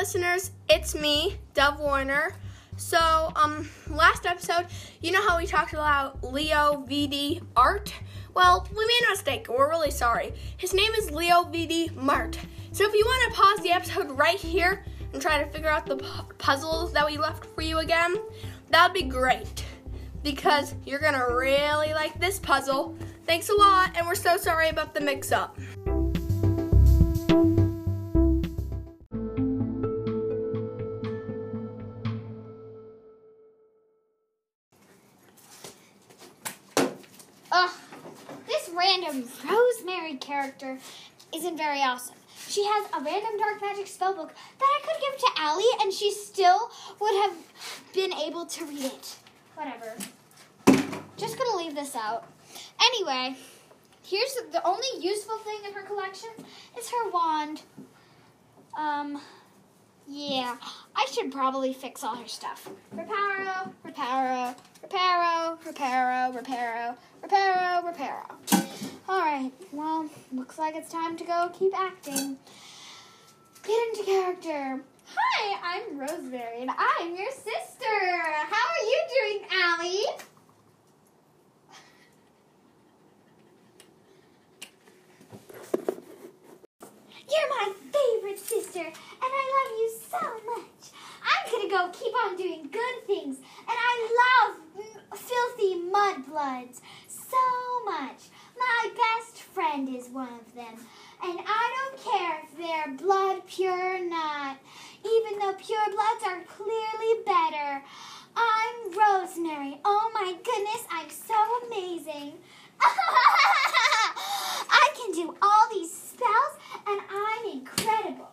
listeners, it's me, Dove Warner. So, um, last episode, you know how we talked about Leo VD Art? Well, we made a mistake. We're really sorry. His name is Leo VD Mart. So, if you want to pause the episode right here and try to figure out the pu- puzzles that we left for you again, that would be great. Because you're gonna really like this puzzle. Thanks a lot, and we're so sorry about the mix up. Random Rosemary character isn't very awesome. She has a random dark magic spellbook that I could give to Allie, and she still would have been able to read it. Whatever. Just gonna leave this out. Anyway, here's the only useful thing in her collection is her wand. Um, yeah, I should probably fix all her stuff. Reparo, reparo, reparo, reparo, reparo, reparo, reparo. All right, well, looks like it's time to go keep acting. Get into character. Hi, I'm Rosemary, and I'm your sister. How are you doing, Allie? You're my favorite sister, and I love you so much. I'm gonna go keep on doing good things, and I love m- filthy mudbloods so much. My best friend is one of them, and I don't care if they're blood pure or not, though are clearly better. I'm Rosemary. Oh my goodness, I'm so amazing. I can do all these spells and I'm incredible.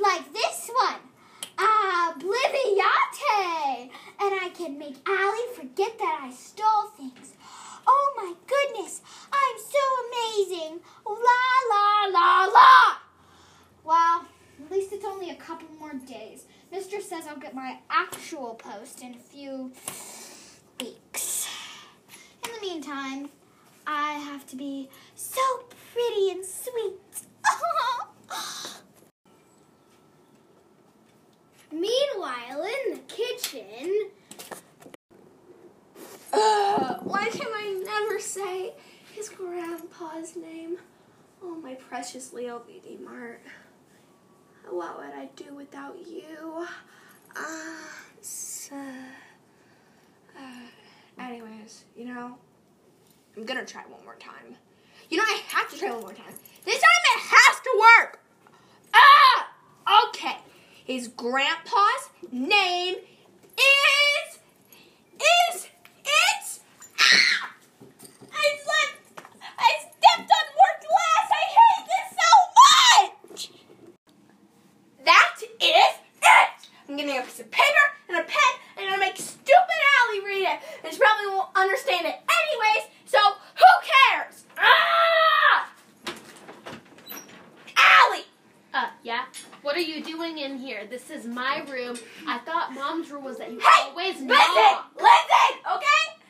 Like this one, Obliviate! And I can make Allie forget that I stole things. Oh my goodness, I'm so amazing. La la la la! Well, at least it's only a couple more days. Mistress says I'll get my actual post in a few weeks. In the meantime, I have to be so pretty and sweet. Meanwhile, in the kitchen, Ugh, why can I never say his grandpa's name? Oh, my precious Leo VD Mart. What would I do without you? Uh, so, uh, anyways, you know, I'm gonna try one more time. You know, I have to try one more time. This time it has to work! Ah! Okay. His grandpa's name is. is. It's. Ah! I slipped! I stepped on more glass! I hate this so much! That is it! I'm getting a piece of paper and a pen and I'm gonna make stupid Allie read it. And she probably won't understand it anyways, so who cares? Ah! Allie! Uh, yeah? What are you doing in here? This is my room. I thought mom's rule was that you Hey! always Listen! knock. Listen! Okay?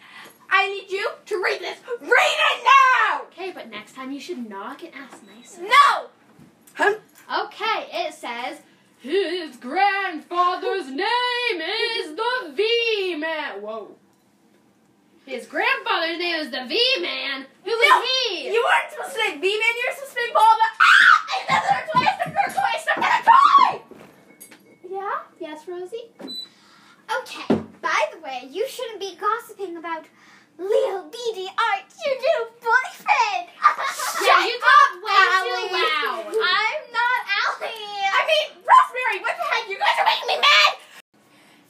I need you to read this. Read it now! Okay, but next time you should knock and ask nicely. No! Huh? Okay, it says his grandfather's name is the V Man. Whoa. His grandfather's name is the V Man. Who is No, he? You weren't supposed to say V Man. you were supposed to say ball, but ah! Another twice, another twice, I'm gonna cry! yeah? Yes, Rosie? okay, by the way, you shouldn't be gossiping about Leo BD Art, your new boyfriend. Yeah, you talk way Allie. too loud. I'm not Allie. I mean, Rosemary, what the heck? You guys are making me mad!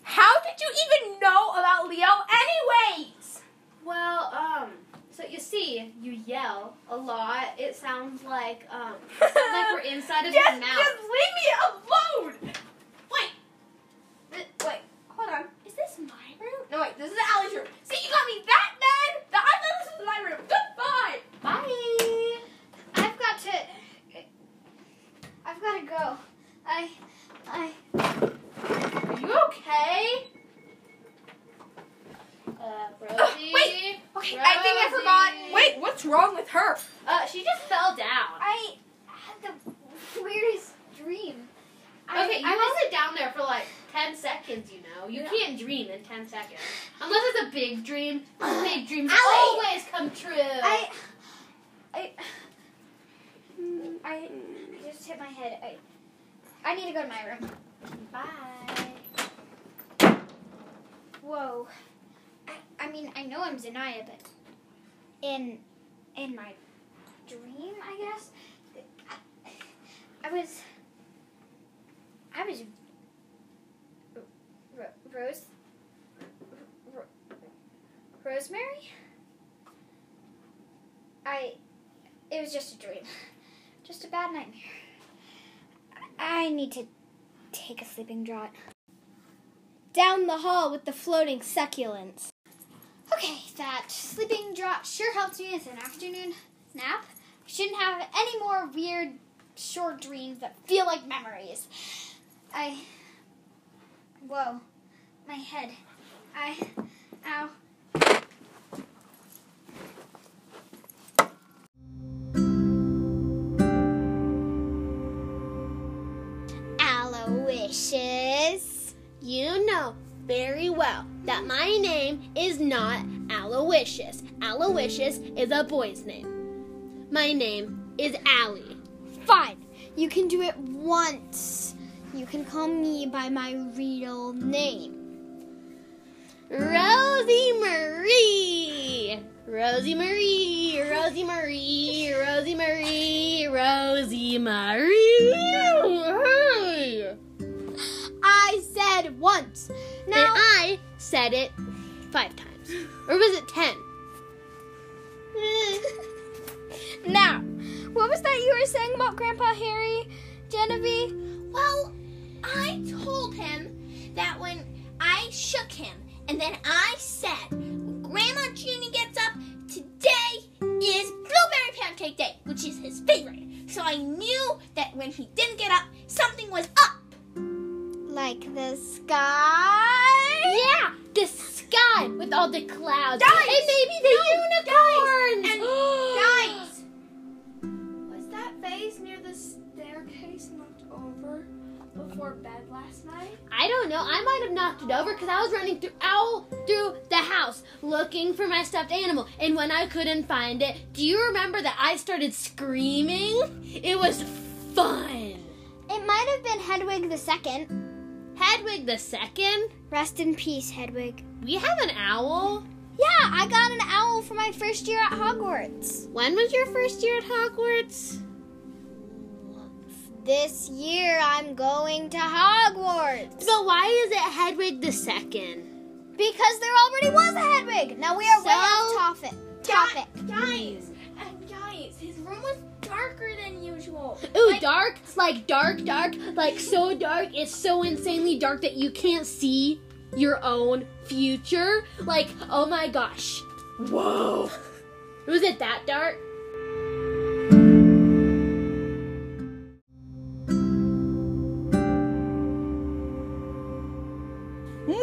How did you even know about Leo anyways? Well, um, so you see, you yell a lot. It sounds like, um, like we're inside of just, your mouth. just leave me alone! Wait. Th- Wait, hold on. Is this my room? No, wait, this is Allie's room. See, you got me that mad that I thought this was my room. Goodbye! Bye. I've got to. I've got to go. I. I. Are you okay? Uh, Rosie. wait. Okay, I think I forgot. Wait, what's wrong with her? Uh, she just fell down. I had the weirdest dream. Okay, I, you I was sit down seconds, you know. You Yeah. can't dream in 10 seconds. Unless it's a big dream. Big dreams Allie! always come true. I, I, I just hit my head. I, I need to go to my room. Bye. Whoa. I, I mean, I know I'm Zanaya, but in, in my dream, I guess, I, I was, I was Rose, Ro- Rosemary. I. It was just a dream. Just a bad nightmare. I need to take a sleeping draught. Down the hall with the floating succulents. Okay, that sleeping draught sure helps me with an afternoon nap. I shouldn't have any more weird short dreams that feel like memories. I. Whoa. My head. I. Ow. Aloysius. You know very well that my name is not Aloysius. Aloysius is a boy's name. My name is Allie. Fine. You can do it once. You can call me by my real name. Rosie Marie. Rosie Marie. Rosie Marie. Rosie Marie. Rosie Marie. I said once. And Now, I said it five times. Or was it ten? now, what was that you were saying about Grandpa Harry, Genevieve? Well, I told him that when I shook him, and then I said, when Grandma Ginny gets up, today is Blueberry Pancake Day, which is his favorite. So I knew that when he didn't get up, something was up. Like the sky? Yeah, the sky with all the clouds. Guys! And maybe the unicorns. Guys, Was that vase near the staircase knocked over before bed last night? I don't know. I might have knocked it over because I was running through all through the house looking for my stuffed animal. And when I couldn't find it, do you remember that I started screaming? It was fun. It might have been Hedwig the Second. Hedwig the second. Rest in peace, Hedwig. We have an owl. Yeah, I got an owl for my first year at Hogwarts. When was your first year at Hogwarts? This year I'm going to Hogwarts. But why is it Hedwig the second? Because there already was a Hedwig. Now we are way So- off topic. Topic. guys, and guys, his room was darker than usual. Ooh, dark, like dark, dark, like so dark. It's so insanely dark that you can't see your own future. Like, oh my gosh. Whoa. Was it that dark?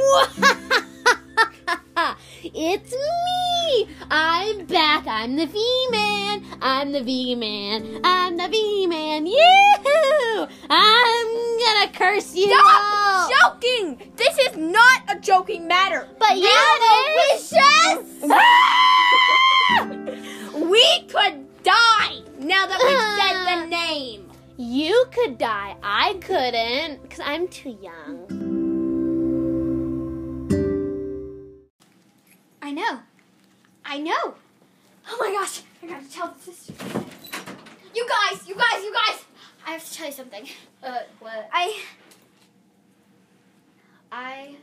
it's me! I'm back. I'm the V Man. I'm the V Man. I'm the V Man. You! I'm gonna curse you. all. Stop joking! This is not a joking matter. But you wishes. We could die now that we've said the name. You could die. I couldn't because I'm too young. Tell the sister. You guys, you guys, you guys. I have to tell you something. Uh, what? I. I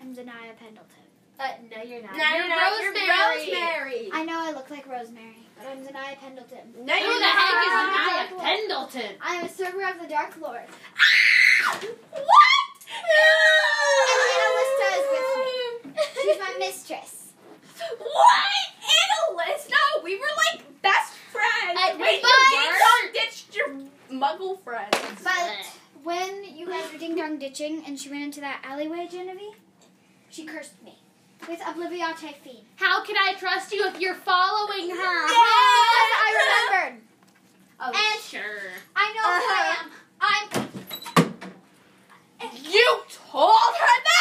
am Zanaya Pendleton. Uh, no, you're not. No, you're no, no, you're Rosemary. Rosemary. I know I look like Rosemary, but I'm Zanaya Pendleton. No, Who you're the heck is not. Pendleton? I am a server of the Dark Lord. What? And Annalista is with me. She's my mistress. What? Annalisa? No, we were like best friends. Uh, Wait, but- you ding-dong ditched your muggle friends. But when you guys were ding dong ditching and she ran into that alleyway, Genevieve, she cursed me with Obliviate Fiend. How can I trust you if you're following her? Because I remembered. Oh, And- sure. I know who I uh-huh. am. I'm. You told her that?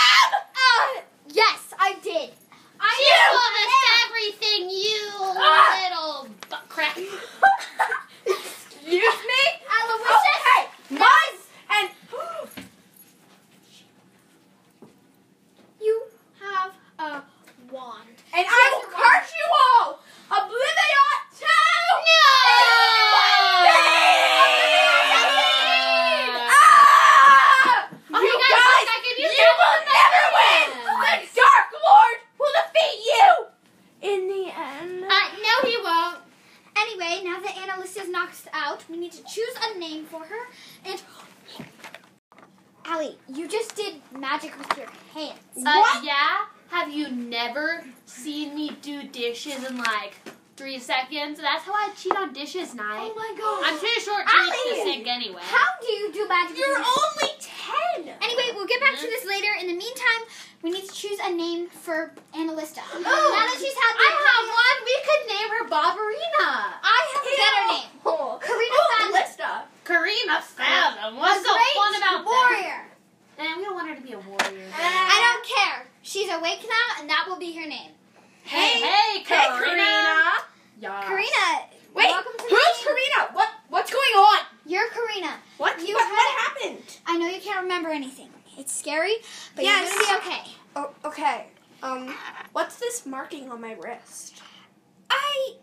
Me do dishes in like three seconds? That's how I cheat on dishes night. Oh my god. I'm too short to reach the Allie! sink anyway. How do you do magic? You're only ten. Anyway, we'll get back to mm-hmm. this later. In the meantime, we need to choose a name for Annalista. now that she's had I have one. We could name her Barbarina. I have a better name. Oh, Karina oh. Karina Fathom. What's so fun about warrior. that? And we don't want her to be a warrior. I don't care. She's awake now, and that will be her name. Hey, hey, Hey, Karina. Karina. Yeah. Karina. Wait, welcome to the who's. Karina? What what's going on? You're Karina. What You what, had- what happened? I know you can't remember anything. It's scary, but Yes. you're gonna be okay. Oh, okay. Um, what's this marking on my wrist? I.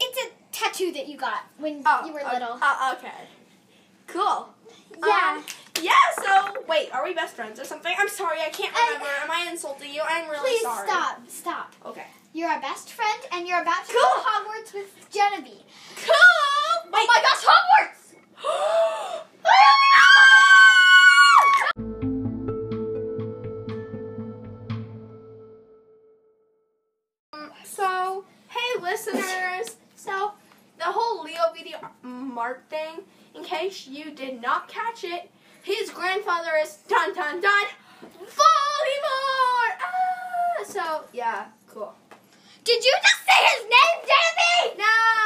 It's a tattoo that you got when Oh, you were uh, little. Uh, okay. Cool. yeah. Um, yeah. So wait, are we best friends or something? I'm sorry, I can't I- remember. Am I insulting you? I'm really Please sorry. stop. Stop. Okay. You're our best friend, and you're about to Cool. go to Hogwarts with Genevieve. Cool. Oh my gosh, Hogwarts! So, hey listeners. So, the whole Leo video Mark thing, in case you did not catch it, his grandfather is dun dun dun Voldemort. Ah! So, yeah. Did you just say his name, Jamie? No.